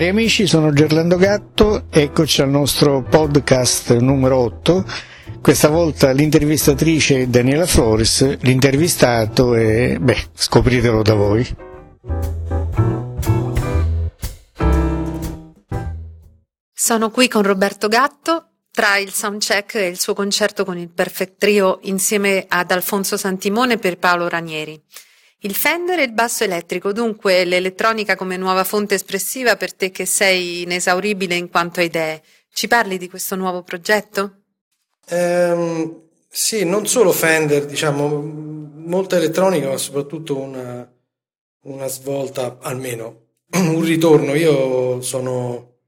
Cari amici, sono Gerlando Gatto, eccoci al nostro podcast numero 8. Questa volta l'intervistatrice è Daniela Flores, l'intervistato è, beh, scopritelo da voi. Sono qui con Roberto Gatto tra il soundcheck e il suo concerto con il Perfect Trio insieme ad Alfonso Santimone per Paolo Ranieri. Il Fender e il basso elettrico, dunque l'elettronica come nuova fonte espressiva per te che sei inesauribile in quanto a idee. Ci parli di questo nuovo progetto? Ehm, sì, non solo Fender, diciamo, molta elettronica, ma soprattutto una, una svolta, almeno un ritorno. Io sono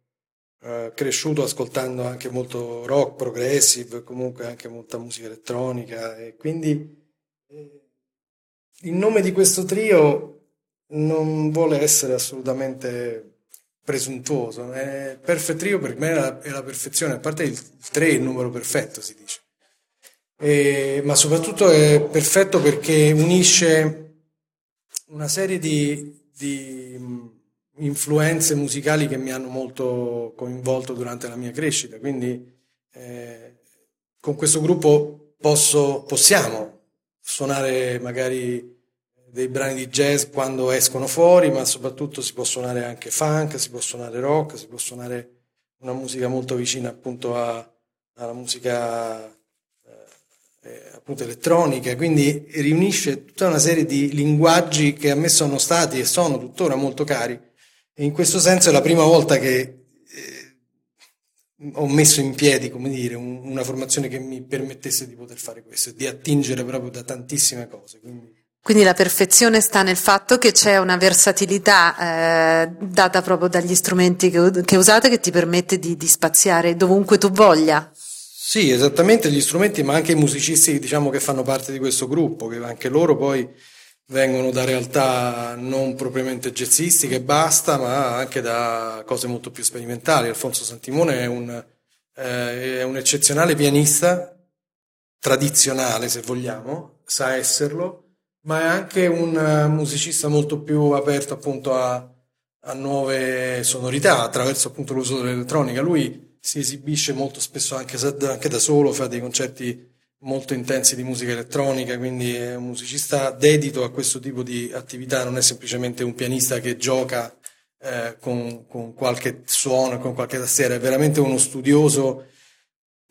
eh, cresciuto ascoltando anche molto rock progressive, comunque anche molta musica elettronica e quindi eh, il nome di questo trio non vuole essere assolutamente presuntuoso. È Perfect Trio per me è la, è la perfezione, a parte il 3 è il numero perfetto, si dice. E, ma soprattutto è perfetto perché unisce una serie di, di influenze musicali che mi hanno molto coinvolto durante la mia crescita. Quindi eh, con questo gruppo posso, possiamo suonare magari dei brani di jazz quando escono fuori, ma soprattutto si può suonare anche funk, si può suonare rock, si può suonare una musica molto vicina appunto a, alla musica eh, eh, appunto elettronica, quindi riunisce tutta una serie di linguaggi che a me sono stati e sono tuttora molto cari. E in questo senso è la prima volta che eh, ho messo in piedi, come dire, un, una formazione che mi permettesse di poter fare questo e di attingere proprio da tantissime cose. Quindi, quindi la perfezione sta nel fatto che c'è una versatilità eh, data proprio dagli strumenti che, che, usate che ti permette di, di, spaziare dovunque tu voglia. Sì, esattamente gli strumenti, ma anche i musicisti diciamo, che fanno parte di questo gruppo, che anche loro poi vengono da realtà non propriamente jazzistiche e basta, ma anche da cose molto più sperimentali. Alfonso Santimone è un, eh, è un eccezionale pianista, tradizionale se vogliamo, sa esserlo, ma è anche un eh, musicista molto più aperto appunto a, a nuove sonorità attraverso appunto l'uso dell'elettronica. Lui si esibisce molto spesso anche, anche da solo, fa dei concerti molto intensi di musica elettronica, quindi è un musicista dedito a questo tipo di attività, non è semplicemente un pianista che gioca eh, con, con, qualche suono, con qualche tastiera, è veramente uno studioso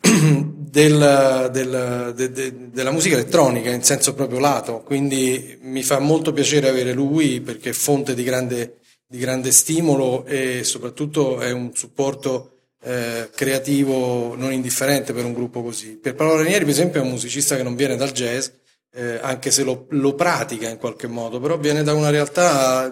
del, del, de, de, della musica elettronica in senso proprio lato, quindi mi fa molto piacere avere lui perché è fonte di grande, di grande stimolo e soprattutto è un supporto eh, creativo non indifferente per un gruppo così. Per Paolo Ranieri, per esempio, è un musicista che non viene dal jazz, eh, anche se lo, lo, pratica in qualche modo, però viene da una realtà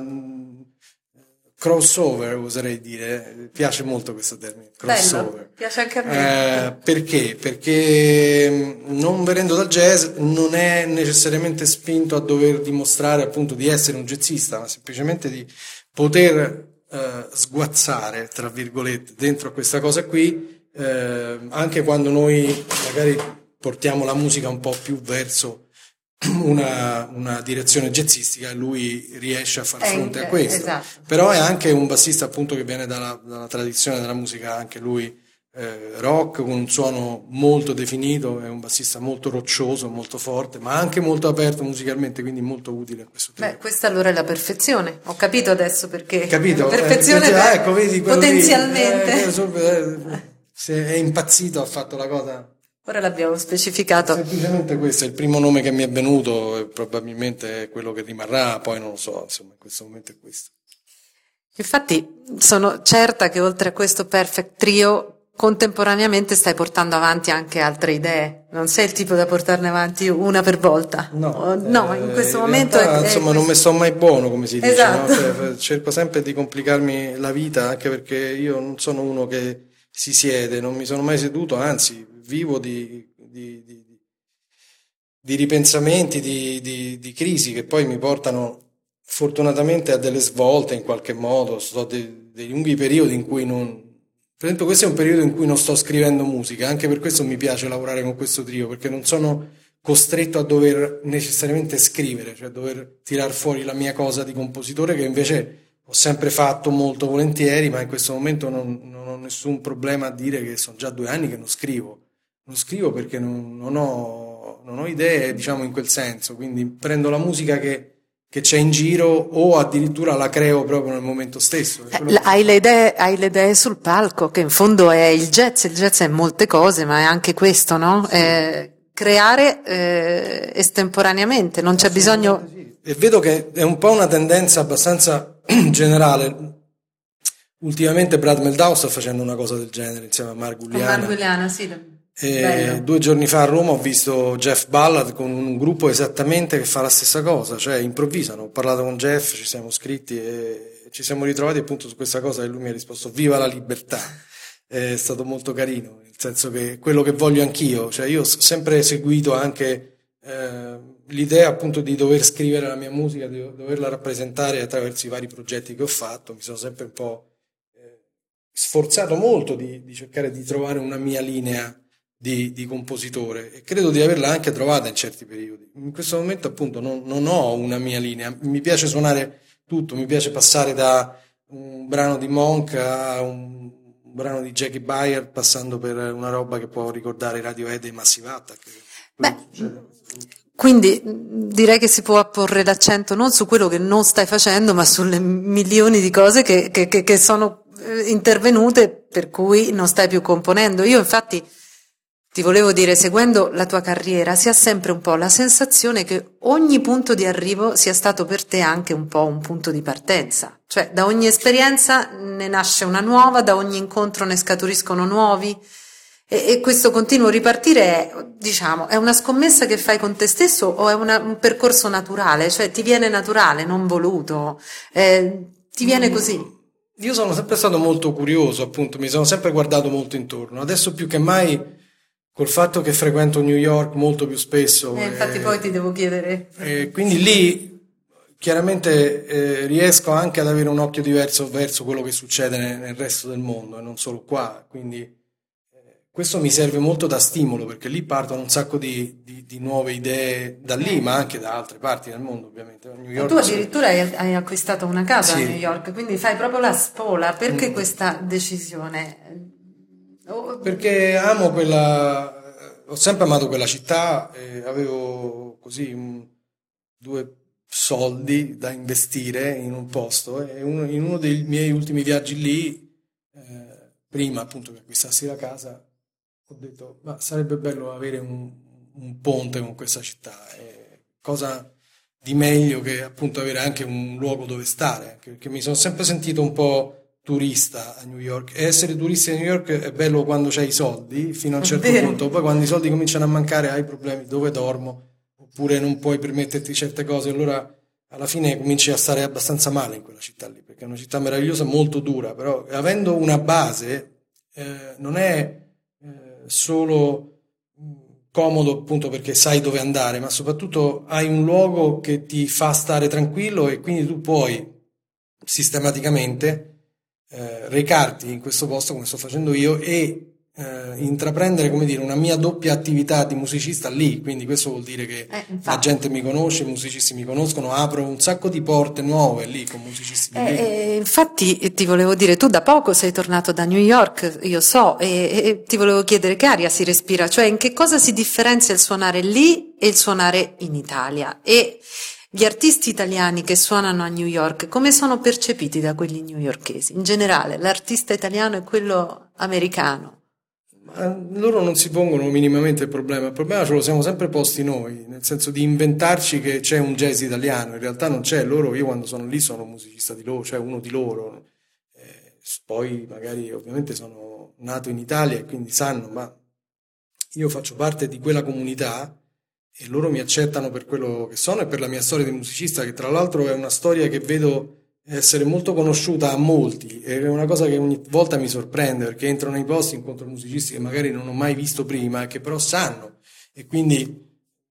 crossover, oserei dire, piace molto questo termine, crossover. Bello, piace anche a me. Eh, perché? Perché mm, non venendo dal jazz non è necessariamente spinto a dover dimostrare appunto di essere un jazzista, ma semplicemente di poter eh, sguazzare, tra virgolette, dentro questa cosa qui, eh, anche quando noi magari portiamo la musica un po' più verso una, una, direzione jazzistica e lui riesce a far fronte a questo. Esatto. Però è anche un bassista appunto che viene dalla, dalla tradizione della musica, anche lui eh, rock, con un suono molto definito, è un bassista molto roccioso, molto forte, ma anche molto aperto musicalmente, quindi molto utile a questo tema. Beh, questa allora è la perfezione, ho capito adesso perché. Capito? La perfezione eh, ah, ecco, vedi, potenzialmente. Lì, eh, se è impazzito ha fatto la cosa Ora l'abbiamo specificato. Semplicemente questo è il primo nome che mi è venuto e probabilmente è quello che rimarrà, poi non lo so, insomma, in questo momento è questo. Infatti sono certa che oltre a questo perfect trio contemporaneamente stai portando avanti anche altre idee, non sei il tipo da portarne avanti una per volta. No, no in questo in momento realtà, è, insomma, è non mi sto mai buono, come si dice, esatto. no? cioè, cerco sempre di complicarmi la vita, anche perché io non sono uno che si siede, non mi sono mai seduto, anzi vivo di, di, di, di ripensamenti, di, crisi che poi mi portano fortunatamente a delle svolte in qualche modo, sto dei, dei lunghi periodi in cui non... Per esempio questo è un periodo in cui non sto scrivendo musica, anche per questo mi piace lavorare con questo trio, perché non sono costretto a dover necessariamente scrivere, cioè dover tirar fuori la mia cosa di compositore che invece ho sempre fatto molto volentieri, ma in questo momento non, non, ho nessun problema a dire che sono già due anni che non scrivo. Non scrivo perché non, non ho, ho, idee, diciamo, in quel senso, quindi prendo la musica che, che, c'è in giro o addirittura la creo proprio nel momento stesso. Eh, hai, le idee, hai, le idee, sul palco, che in fondo è il jazz, il jazz è molte cose, ma è anche questo, no? Sì. Eh, creare eh, estemporaneamente, non c'è bisogno... Sì. E vedo che è un po' una tendenza abbastanza generale. Ultimamente Brad Meldau sta facendo una cosa del genere insieme a Marguliana. Marguliana, sì. E due giorni fa a Roma ho visto Jeff Ballard con un gruppo esattamente che fa la stessa cosa, cioè improvvisano. Ho parlato con Jeff, ci siamo scritti e ci siamo ritrovati appunto su questa cosa e lui mi ha risposto viva la libertà. È stato molto carino, nel senso che quello che voglio anch'io, cioè io ho sempre seguito anche eh, l'idea appunto di dover scrivere la mia musica, di doverla rappresentare attraverso i vari progetti che ho fatto, mi sono sempre un po' eh, sforzato molto di, di, cercare di trovare una mia linea di, di, compositore e credo di averla anche trovata in certi periodi. In questo momento appunto non, non ho una mia linea, mi piace suonare tutto, mi piace passare da un brano di Monk a un, un brano di Jackie Bayer passando per una roba che può ricordare Radiohead e Massive Attack. Beh, quindi direi che si può porre l'accento non su quello che non stai facendo, ma sulle milioni di cose che, che, che sono eh, intervenute per cui non stai più componendo. Io infatti ti volevo dire, seguendo la tua carriera, si ha sempre un po' la sensazione che ogni punto di arrivo sia stato per te anche un po' un punto di partenza. Cioè, da ogni esperienza ne nasce una nuova, da ogni incontro ne scaturiscono nuovi. E, e, questo continuo ripartire è, diciamo, è una scommessa che fai con te stesso o è una, un percorso naturale? Cioè ti viene naturale, non voluto, eh, ti viene mm. così? Io sono sempre stato molto curioso, appunto, mi sono sempre guardato molto intorno. Adesso più che mai, col fatto che frequento New York molto più spesso. Eh, infatti e, poi ti devo chiedere. E quindi lì chiaramente eh, riesco anche ad avere un occhio diverso verso quello che succede nel, nel resto del mondo e non solo qua. Quindi questo mi serve molto da stimolo perché lì partono un sacco di, di, di nuove idee da lì, ma anche da altre parti del mondo, ovviamente. tu addirittura hai, hai, acquistato una casa sì. a New York, quindi fai proprio la spola. Perché mm. questa decisione? Perché amo quella, ho sempre amato quella città, avevo così un, due soldi da investire in un posto e uno, in uno dei miei ultimi viaggi lì, eh, prima appunto che acquistassi la casa, ho detto, ma sarebbe bello avere un, un ponte con questa città, e cosa di meglio che appunto avere anche un luogo dove stare, perché mi sono sempre sentito un po' turista a New York. E essere turisti a New York è bello quando c'hai i soldi fino a un certo punto, poi quando i soldi cominciano a mancare hai problemi dove dormo oppure non puoi permetterti certe cose, allora alla fine cominci a stare abbastanza male in quella città lì, perché è una città meravigliosa, molto dura, però avendo una base eh, non è solo comodo appunto perché sai dove andare, ma soprattutto hai un luogo che ti fa stare tranquillo e quindi tu puoi sistematicamente eh, recarti in questo posto come sto facendo io e eh, intraprendere come dire, una mia doppia attività di musicista lì, quindi questo vuol dire che eh, la gente mi conosce, i musicisti mi conoscono, apro un sacco di porte nuove lì con musicisti eh, eh infatti eh, ti volevo dire, tu da poco sei tornato da New York, io so, e, e ti volevo chiedere che aria si respira, cioè in che cosa si differenzia il suonare lì e il suonare in Italia? E gli artisti italiani che suonano a New York, come sono percepiti da quelli newyorkesi? In generale, l'artista italiano e quello americano. Ma loro non si pongono minimamente il problema, il problema ce lo siamo sempre posti noi, nel senso di inventarci che c'è un jazz italiano, in realtà non c'è, loro, io quando sono lì sono musicista di loro, cioè uno di loro, eh, poi magari ovviamente sono nato in Italia e quindi sanno, ma io faccio parte di quella comunità e loro mi accettano per quello che sono e per la mia storia di musicista, che tra l'altro è una storia che vedo essere molto conosciuta a molti. È una cosa che ogni volta mi sorprende perché entro nei posti, incontro musicisti che magari non ho mai visto prima che però sanno. E quindi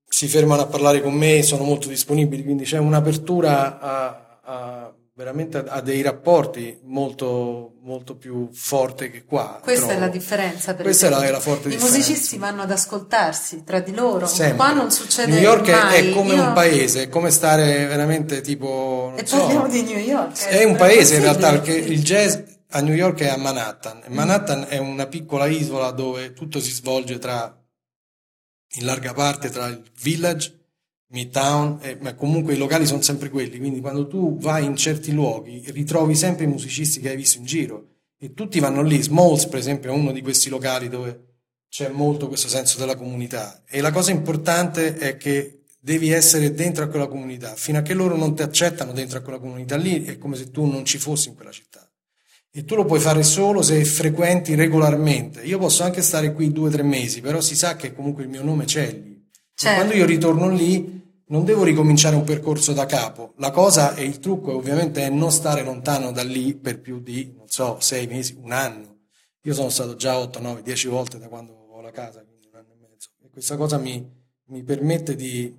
si fermano a parlare con me, sono molto disponibili, quindi c'è un'apertura a, a veramente ha dei rapporti molto, molto più forti che qua. Questa trovo. è la differenza. Per Questa esempio. è la, è la forte I differenza. musicisti vanno ad ascoltarsi tra di loro. Sempre. Qua non succede New York è- mai. è come Io- un paese, è come stare veramente tipo... E so, parliamo di New York. È un paese in realtà perché il jazz a New York è a Manhattan. Manhattan è una piccola isola dove tutto si svolge tra, in larga parte tra il village, Midtown, e- ma comunque i locali sono sempre quelli. Quindi quando tu vai in certi luoghi ritrovi sempre i musicisti che hai visto in giro e tutti vanno lì. Smalls, per esempio, è uno di questi locali dove c'è molto questo senso della comunità. E la cosa importante è che devi essere dentro a quella comunità. Fino a che loro non ti accettano dentro a quella comunità lì, è come se tu non ci fossi in quella città. E tu lo puoi fare solo se frequenti regolarmente. Io posso anche stare qui due o tre mesi, però si sa che comunque il mio nome c'è lì. E Certo. Quando io ritorno lì, non devo ricominciare un percorso da capo. La cosa e il trucco ovviamente è non stare lontano da lì per più di, non so, sei mesi, un anno. Io sono stato già 8, 9, 10 volte da quando ho la casa, quindi un anno e mezzo. E questa cosa mi, mi permette di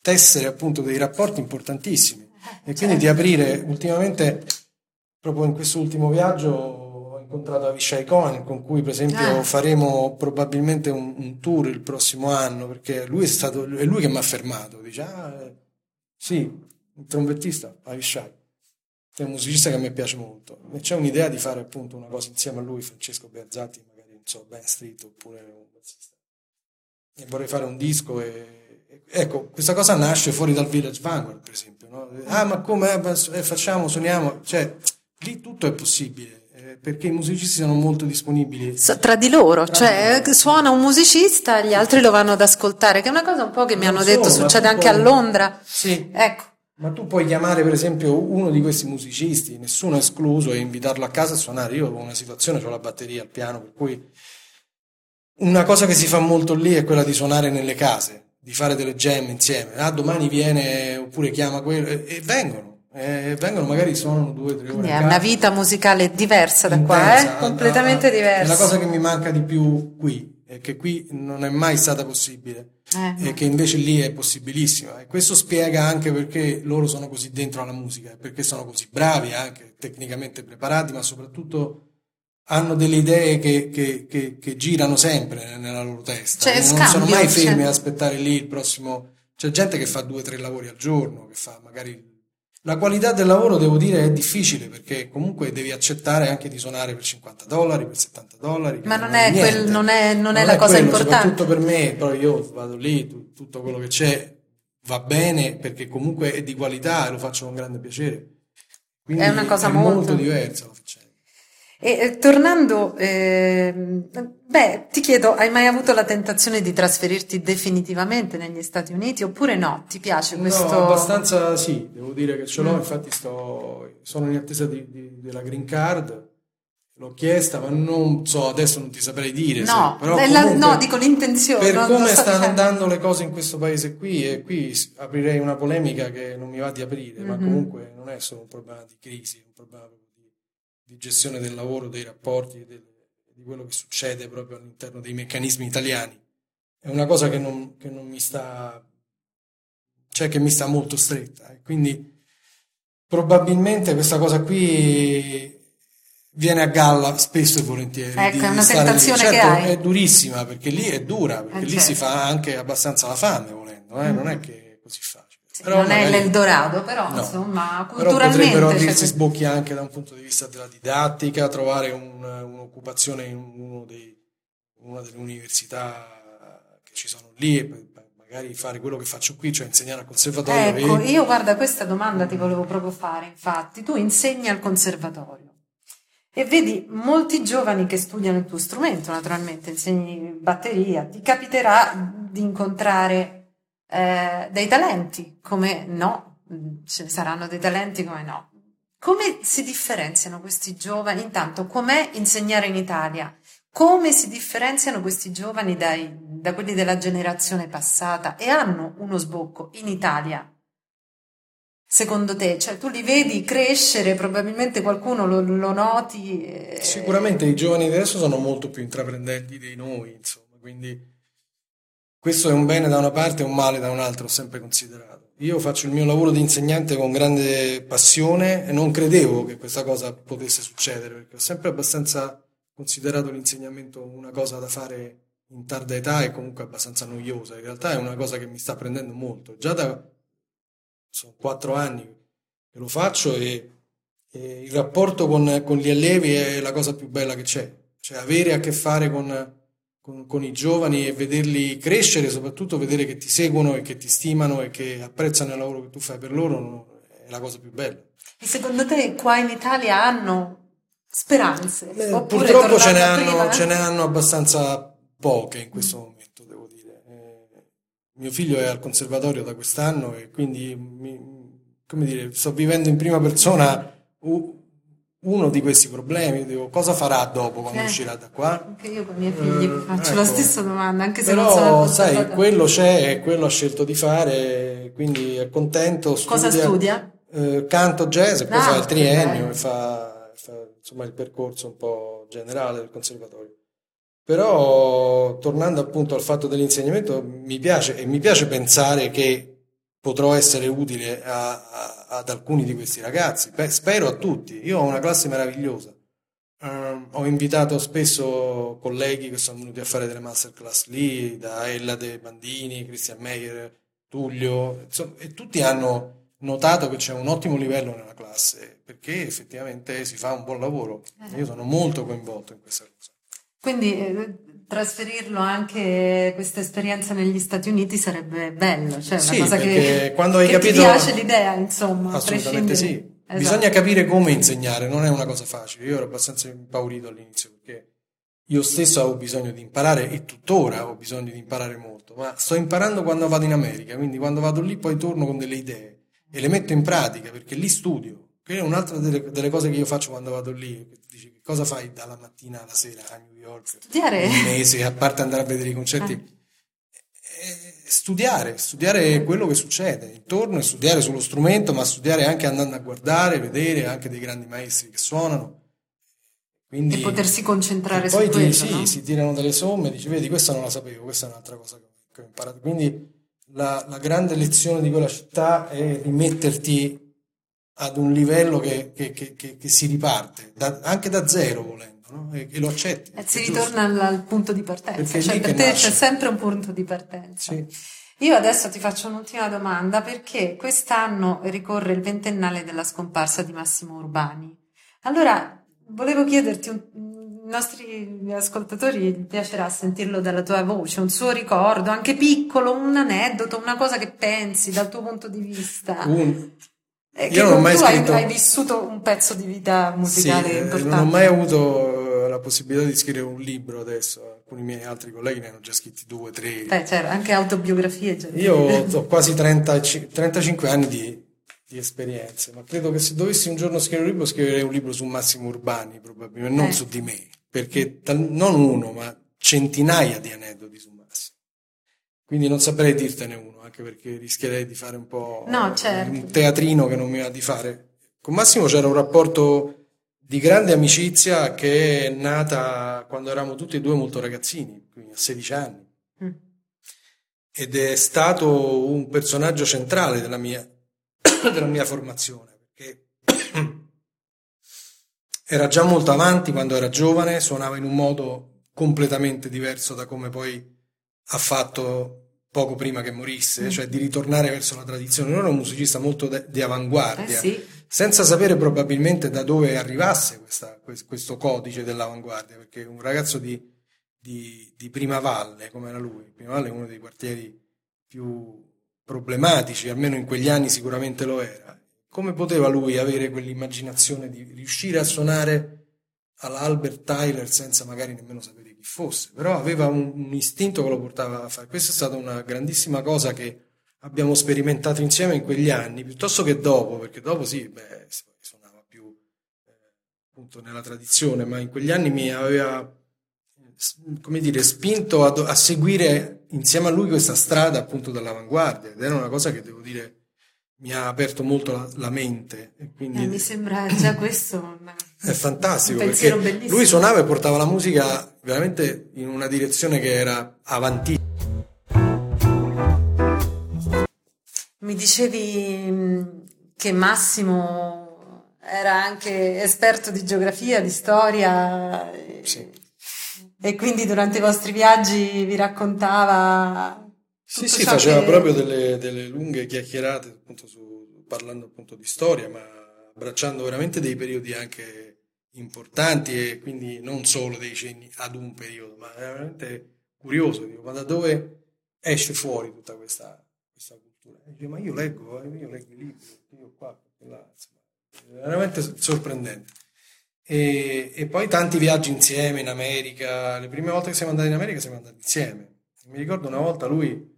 tessere appunto dei rapporti importantissimi e quindi di aprire ultimamente, proprio in questo ultimo viaggio, incontrato Avishai Cohen con cui per esempio Ah. faremo probabilmente un, un tour il prossimo anno perché lui è stato, è lui che mi ha fermato, dice ah, sì, il trombettista Avishai è un musicista che a me piace molto e c'è un'idea di fare appunto una cosa insieme a lui, Francesco Beazzatti, magari non so, Ben Street oppure un bassista e vorrei fare un disco e, ecco, questa cosa nasce fuori dal Village Vanguard per esempio no? ah ma come eh, eh, facciamo, suoniamo cioè lì tutto è possibile perché i musicisti sono molto disponibili So- Tra di loro, Tra cioè loro. suona un musicista, gli altri lo vanno ad ascoltare, che è una cosa un po' che mi Non hanno detto solo, ma succede anche a puoi- Londra. sì, Ecco, Ma tu puoi chiamare per esempio uno di questi musicisti, nessuno escluso, e invitarlo a casa a suonare. Io ho una situazione, ho la batteria al piano, per cui una cosa che si fa molto lì è quella di suonare nelle case, di fare delle jam insieme. Ah, domani viene oppure chiama quello e, e vengono. E vengono, magari suonano due o tre ore. è una vita musicale diversa da qua, Intensa. eh? completamente Ah, ah, diversa. È la cosa che mi manca di più qui, e che qui non è mai stata possibile Eh, e che invece lì è possibilissima e questo spiega anche perché loro sono così dentro alla musica perché sono così bravi anche tecnicamente preparati ma soprattutto hanno delle idee che, che- che- che girano sempre nella loro testa Cioè, non scambio, sono mai cioè- fermi ad aspettare lì il prossimo c'è gente che fa due o tre lavori al giorno che fa magari la qualità del lavoro devo dire è difficile perché comunque devi accettare anche di suonare per 50 dollari per 70 dollari Ma non è, niente. quel- non è- non è la cosa quello, importante. soprattutto per me, poi io vado lì, tu- tutto quello che c'è va bene perché comunque è di qualità e lo faccio con grande piacere. Quindi È una cosa è molto- molto diversa. E eh, tornando, ehm, beh, ti chiedo, hai mai avuto la tentazione di trasferirti definitivamente negli Stati Uniti oppure no? Ti piace questo? No, abbastanza sì, devo dire che ce l'ho, Mm. infatti sto, sono in attesa di- di- della green card, l'ho chiesta, ma non so, adesso non ti saprei dire. No, se- però la- comunque- no, dico l'intenzione. Per come sto stanno dicendo- andando le cose in questo paese qui, e qui aprirei una polemica che non mi va di aprire, ma Mhm. comunque non è solo un problema di crisi, è un problema proprio di, gestione del lavoro, dei rapporti, del- di quello che succede proprio all'interno dei meccanismi italiani. È una cosa che non, che non mi sta, cioè che mi sta molto stretta. E quindi probabilmente questa cosa qui viene a galla spesso e volentieri. Ecco, è una tentazione che Certo, hai. È durissima perché lì è dura, perché Eh, lì si certo. fa anche abbastanza la fame volendo, eh? Mm. non è che è così facile. Però non è magari- l'Eldorado, però No. insomma, però potrebbero culturalmente. aprirsi questo- sbocchi anche da un punto di vista della didattica, trovare un- un'occupazione in uno dei- una delle università che ci sono lì e magari fare quello che faccio qui, cioè insegnare al conservatorio. Ecco, e- io guarda, questa domanda ti volevo proprio fare, infatti. Tu insegni al conservatorio e vedi molti giovani che studiano il tuo strumento, naturalmente, insegni batteria, ti capiterà di incontrare eh, dei talenti, come no, ce ne saranno dei talenti come no. Come si differenziano questi giovani? Intanto, com'è insegnare in Italia? Come si differenziano questi giovani dai- da quelli della generazione passata e hanno uno sbocco in Italia? Secondo te, cioè tu li vedi crescere, probabilmente qualcuno lo, lo noti. eh, Sicuramente i giovani adesso sono molto più intraprendenti di noi, insomma, quindi questo è un bene da una parte e un male da un'altra, ho sempre considerato. io faccio il mio lavoro di insegnante con grande passione e non credevo che questa cosa potesse succedere, perché ho sempre abbastanza considerato l'insegnamento una cosa da fare in tarda età e comunque abbastanza noiosa. In realtà è una cosa che mi sta prendendo molto. Già da sono quattro anni che lo faccio e, e il rapporto con, con, gli allievi è la cosa più bella che c'è. Cioè avere a che fare con, con, con, i giovani e vederli crescere, soprattutto vedere che ti seguono e che ti stimano e che apprezzano il lavoro che tu fai per loro è la cosa più bella. E secondo te qua in Italia hanno speranze? Eh, purtroppo ce ne, hanno, ce ne, hanno, abbastanza poche in questo momento, devo dire. Eh, mio figlio è al conservatorio da quest'anno e quindi mi, come dire, sto vivendo in prima persona uno di questi problemi. Dico, cosa farà dopo quando eh, uscirà da qua? Anche io con i miei figli eh, faccio ecco. la stessa domanda, anche se Però, non sono sai, quello c'è e quello ha scelto di fare, quindi è contento. Studia, cosa studia? Eh, canto jazz e poi ah, fa il triennio e fa insomma il percorso un po' generale del conservatorio. Però tornando appunto al fatto dell'insegnamento, mi piace e mi piace pensare che potrò essere utile a, a, ad alcuni di questi ragazzi, Beh, spero a tutti. Io ho una classe meravigliosa. Um, ho invitato spesso colleghi che sono venuti a fare delle masterclass lì, da Ella De Bandini, Christian Meyer, Tullio, insomma, e tutti hanno notato che c'è un ottimo livello nella classe perché effettivamente si fa un buon lavoro. Eh. Io sono molto coinvolto in questa cosa. Quindi eh, trasferirlo anche questa esperienza negli Stati Uniti sarebbe bello, cioè sì, una cosa che, quando hai che capito... ti piace l'idea, insomma. Assolutamente sì. Esatto. Bisogna capire come insegnare, non è una cosa facile. Io ero abbastanza impaurito all'inizio perché io stesso avevo bisogno di imparare e tuttora ho bisogno di imparare molto, ma sto imparando quando vado in America, quindi quando vado lì poi torno con delle idee e le metto in pratica perché lì studio. Che è un'altra delle, delle, cose che io faccio quando vado lì. Dici, cosa fai dalla mattina alla sera a New York? Studiare. Un mese, a parte andare a vedere i concerti. Eh. Studiare, studiare quello che succede intorno e studiare sullo strumento, ma studiare anche andando a guardare, vedere anche dei grandi maestri che suonano. Quindi, e potersi concentrare su poi quello. Poi sì, no? si tirano delle somme, dici, vedi, questa non la sapevo, questa è un'altra cosa che ho imparato. Quindi la, la, grande lezione di quella città è rimetterti ad un livello che, che, che, che si riparte, da, anche da zero volendo, no? e, e, lo accetti. E si ritorna al, al, punto di partenza, cioè per te nasce. c'è sempre un punto di partenza. Sì. Io adesso ti faccio un'ultima domanda perché quest'anno ricorre il ventennale della scomparsa di Massimo Urbani. Allora, volevo chiederti un, nostri ascoltatori piacerà sentirlo dalla tua voce, un suo ricordo, anche piccolo, un aneddoto, una cosa che pensi dal tuo punto di vista. Un... Eh, Io non ho mai tu scritto... hai, hai, vissuto un pezzo di vita musicale sì, importante. Non ho mai avuto la possibilità di scrivere un libro adesso. Alcuni miei altri colleghi ne hanno già scritti due, tre. Beh, certo, anche autobiografie. Cioè. Io ho quasi 30, 35 anni di, di esperienze, ma credo che se dovessi un giorno scrivere un libro, scriverei un libro su Massimo Urbani, probabilmente, non eh. su di me perché non uno, ma centinaia di aneddoti su. Quindi non saprei dirtene uno, anche perché rischierei di fare un po' no, certo. un teatrino che non mi va di fare. Con Massimo c'era un rapporto di grande amicizia che è nata quando eravamo tutti e due molto ragazzini, quindi a 16 anni. Mm. Ed è stato un personaggio centrale della mia, della mia formazione, perché era già molto avanti quando era giovane, suonava in un modo completamente diverso da come poi ha fatto poco prima che morisse, mm. cioè di ritornare verso la tradizione. Non era un musicista molto de- di avanguardia, eh sì. senza sapere probabilmente da dove arrivasse questa, questo codice dell'avanguardia, perché un ragazzo di, di, di Prima Valle, come era lui, Prima Valle è uno dei quartieri più problematici, almeno in quegli anni sicuramente lo era, come poteva lui avere quell'immaginazione di riuscire a suonare all'Albert Tyler senza magari nemmeno sapere chi fosse, però aveva un, un istinto che lo portava a fare. Questa è stata una grandissima cosa che abbiamo sperimentato insieme in quegli anni, piuttosto che dopo, perché dopo sì, beh, suonava più eh, appunto nella tradizione, ma in quegli anni mi aveva come dire, spinto a, a seguire insieme a lui questa strada appunto dell'avanguardia ed era una cosa che devo dire mi ha aperto molto la, la mente. Quindi eh, mi sembra già questo è fantastico perché bellissimo. lui suonava e portava la musica veramente in una direzione che era avanti. Mi dicevi mm, che Massimo era anche esperto di geografia, di storia. Sì. E quindi durante i vostri viaggi vi raccontava. Sì, sì, faceva che... proprio delle, delle, lunghe chiacchierate appunto su, parlando appunto di storia, ma abbracciando veramente dei periodi anche importanti e quindi non solo dei cenni ad un periodo, ma veramente curioso, dico, ma da dove esce fuori tutta questa, questa cultura? Dice, ma io leggo, io leggo i libri, io qua, là, insomma, veramente sorprendente. E, e, poi tanti viaggi insieme in America, le prime volte che siamo andati in America siamo andati insieme. Mi ricordo una volta lui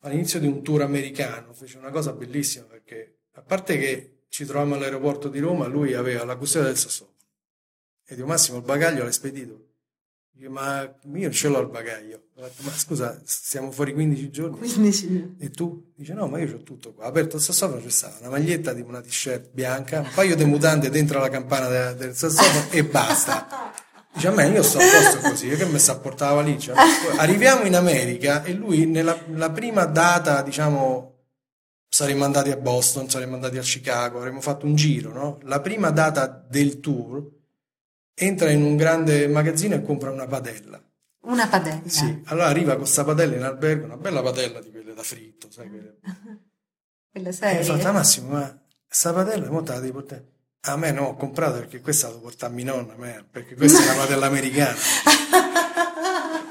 all'inizio di un tour americano fece una cosa bellissima perché a parte che ci trovammo all'aeroporto di Roma, lui aveva la custodia del sassofono e dico Massimo il bagaglio l'hai spedito? Dico, ma io ce l'ho il bagaglio. ma scusa, stiamo fuori 15 giorni? 15. E tu? Dice no, ma io ho tutto qua. Aperto il sassofono c'è stata una maglietta di una t-shirt bianca, un paio di mutande dentro la campana del, del sassofono e basta. Dice a me io sto a posto così, io che mi sa portare la valigia. Arriviamo in America e lui nella prima data, diciamo, saremmo andati a Boston, saremmo andati a Chicago, avremmo fatto un giro, no? La prima data del tour entra in un grande magazzino e compra una padella. Una padella? Sì, allora arriva con questa padella in albergo, una bella padella di quelle da fritto, sai quelle. quelle serie. E fa Massimo, ma questa padella mo te la devi portare? A me no, ho comprato perché questa la devo portare a mia nonna, a me, perché questa è una padella americana.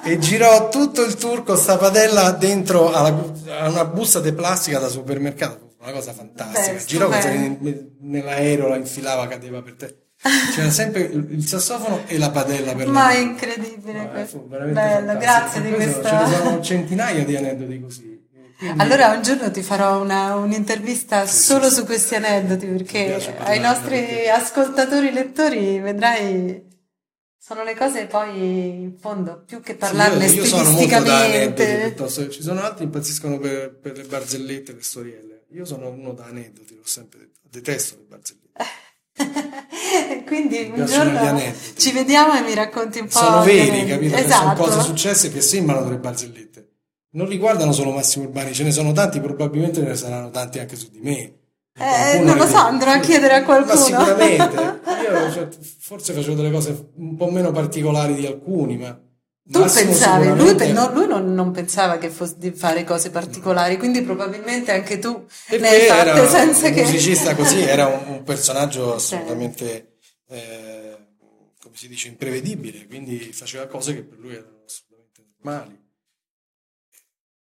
e girò tutto il tour con questa padella dentro alla, a una busta di plastica da supermercato, una cosa fantastica. Beh, girò nell'aereo, la infilava, cadeva per te. C'era sempre il sassofono e la padella per Ma è incredibile. No, eh, Bello, grazie di questa. Ce ne sono centinaia di aneddoti così. Quindi... Allora un giorno ti farò una, un'intervista sì, solo sì, su questi aneddoti perché ai nostri ascoltatori lettori vedrai sono le cose poi in fondo più che parlarne sì, io, io stilisticamente. Sono Ci sono altri che impazziscono per, per, le barzellette, le storielle. Io sono uno da aneddoti, l'ho sempre detto. Detesto le barzellette. Quindi un giorno ci vediamo e mi racconti un po'. Sono veri, capito? Esatto. Sono cose successe che sembrano delle barzellette. Non riguardano solo Massimo Urbani, ce ne sono tanti, probabilmente ne saranno tanti anche su di me. Eh, non lo so, andrò a chiedere a qualcuno. Ma sicuramente. Io cioè, forse facevo delle cose un po' meno particolari di alcuni, ma tu Massimo pensavi, lui, no, lui non, non, pensava che fosse di fare cose particolari, quindi probabilmente anche tu Perché ne hai fatte era senza un che... Un musicista così era un, un personaggio assolutamente, eh, come si dice, imprevedibile, quindi faceva cose che per lui erano assolutamente normali.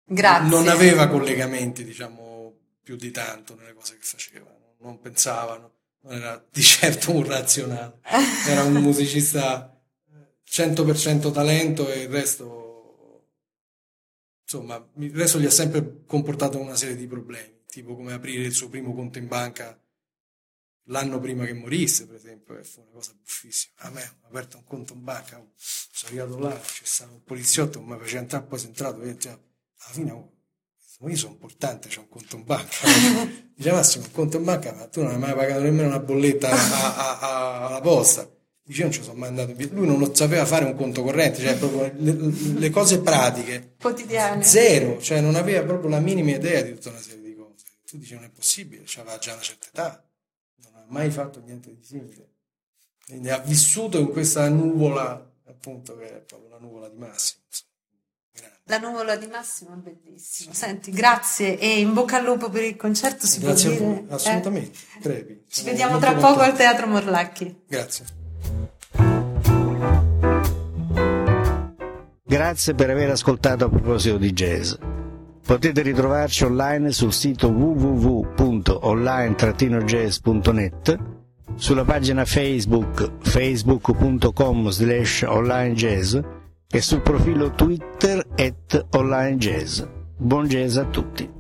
Grazie. Non aveva collegamenti, diciamo, più di tanto nelle cose che faceva, non pensavano, non era di certo un razionale, era un musicista 100% talento e il resto, insomma, il resto gli ha sempre comportato una serie di problemi, tipo come aprire il suo primo conto in banca l'anno prima che morisse, per esempio, che fu una cosa buffissima. A me ho aperto un conto in banca, sono arrivato là, c'è stato un poliziotto mi faceva entrare, poi sono entrato e alla fine oh, io sono importante, c'ho un conto in banca. Dice Massimo, un conto in banca, ma tu non hai mai pagato nemmeno una bolletta alla posta. Dice, non ci sono mai andato via. Lui non lo sapeva fare un conto corrente, cioè proprio le, le cose pratiche. Quotidiane. Zero, cioè non aveva proprio la minima idea di tutta una serie di cose. Tu dici, non è possibile, aveva già una certa età, non ha mai fatto niente di simile. Quindi ha vissuto in questa nuvola, appunto, che è proprio la nuvola di Massimo. La nuvola di Massimo è bellissimo. Senti, grazie e in bocca al lupo per il concerto. Si grazie può dire? a voi, assolutamente. Eh? Ci vediamo tra poco al Teatro Morlacchi. Grazie. Grazie per aver ascoltato a proposito di jazz. Potete ritrovarci online sul sito www.online-jazz.net, sulla pagina Facebook facebook.com slash onlinejazz e sul profilo Twitter at onlinejazz. Buon jazz a tutti!